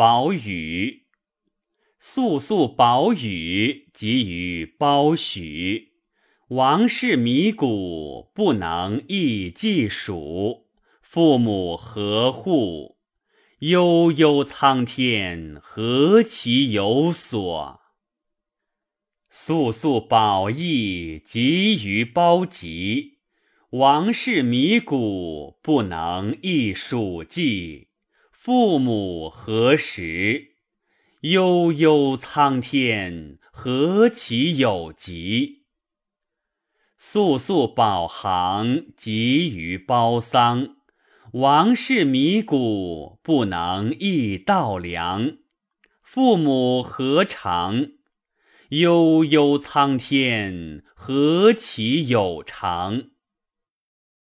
宝宇。肃肃宝宇，即于包许。王室迷谷，不能易计数。父母何户？悠悠苍天，何其有所！肃肃宝义，集于包集。王室迷谷，不能易数计。父母何时？悠悠苍天，何其有极！速速宝行，急于包桑。王室迷谷，不能易稻粱。父母何长？悠悠苍天，何其有长！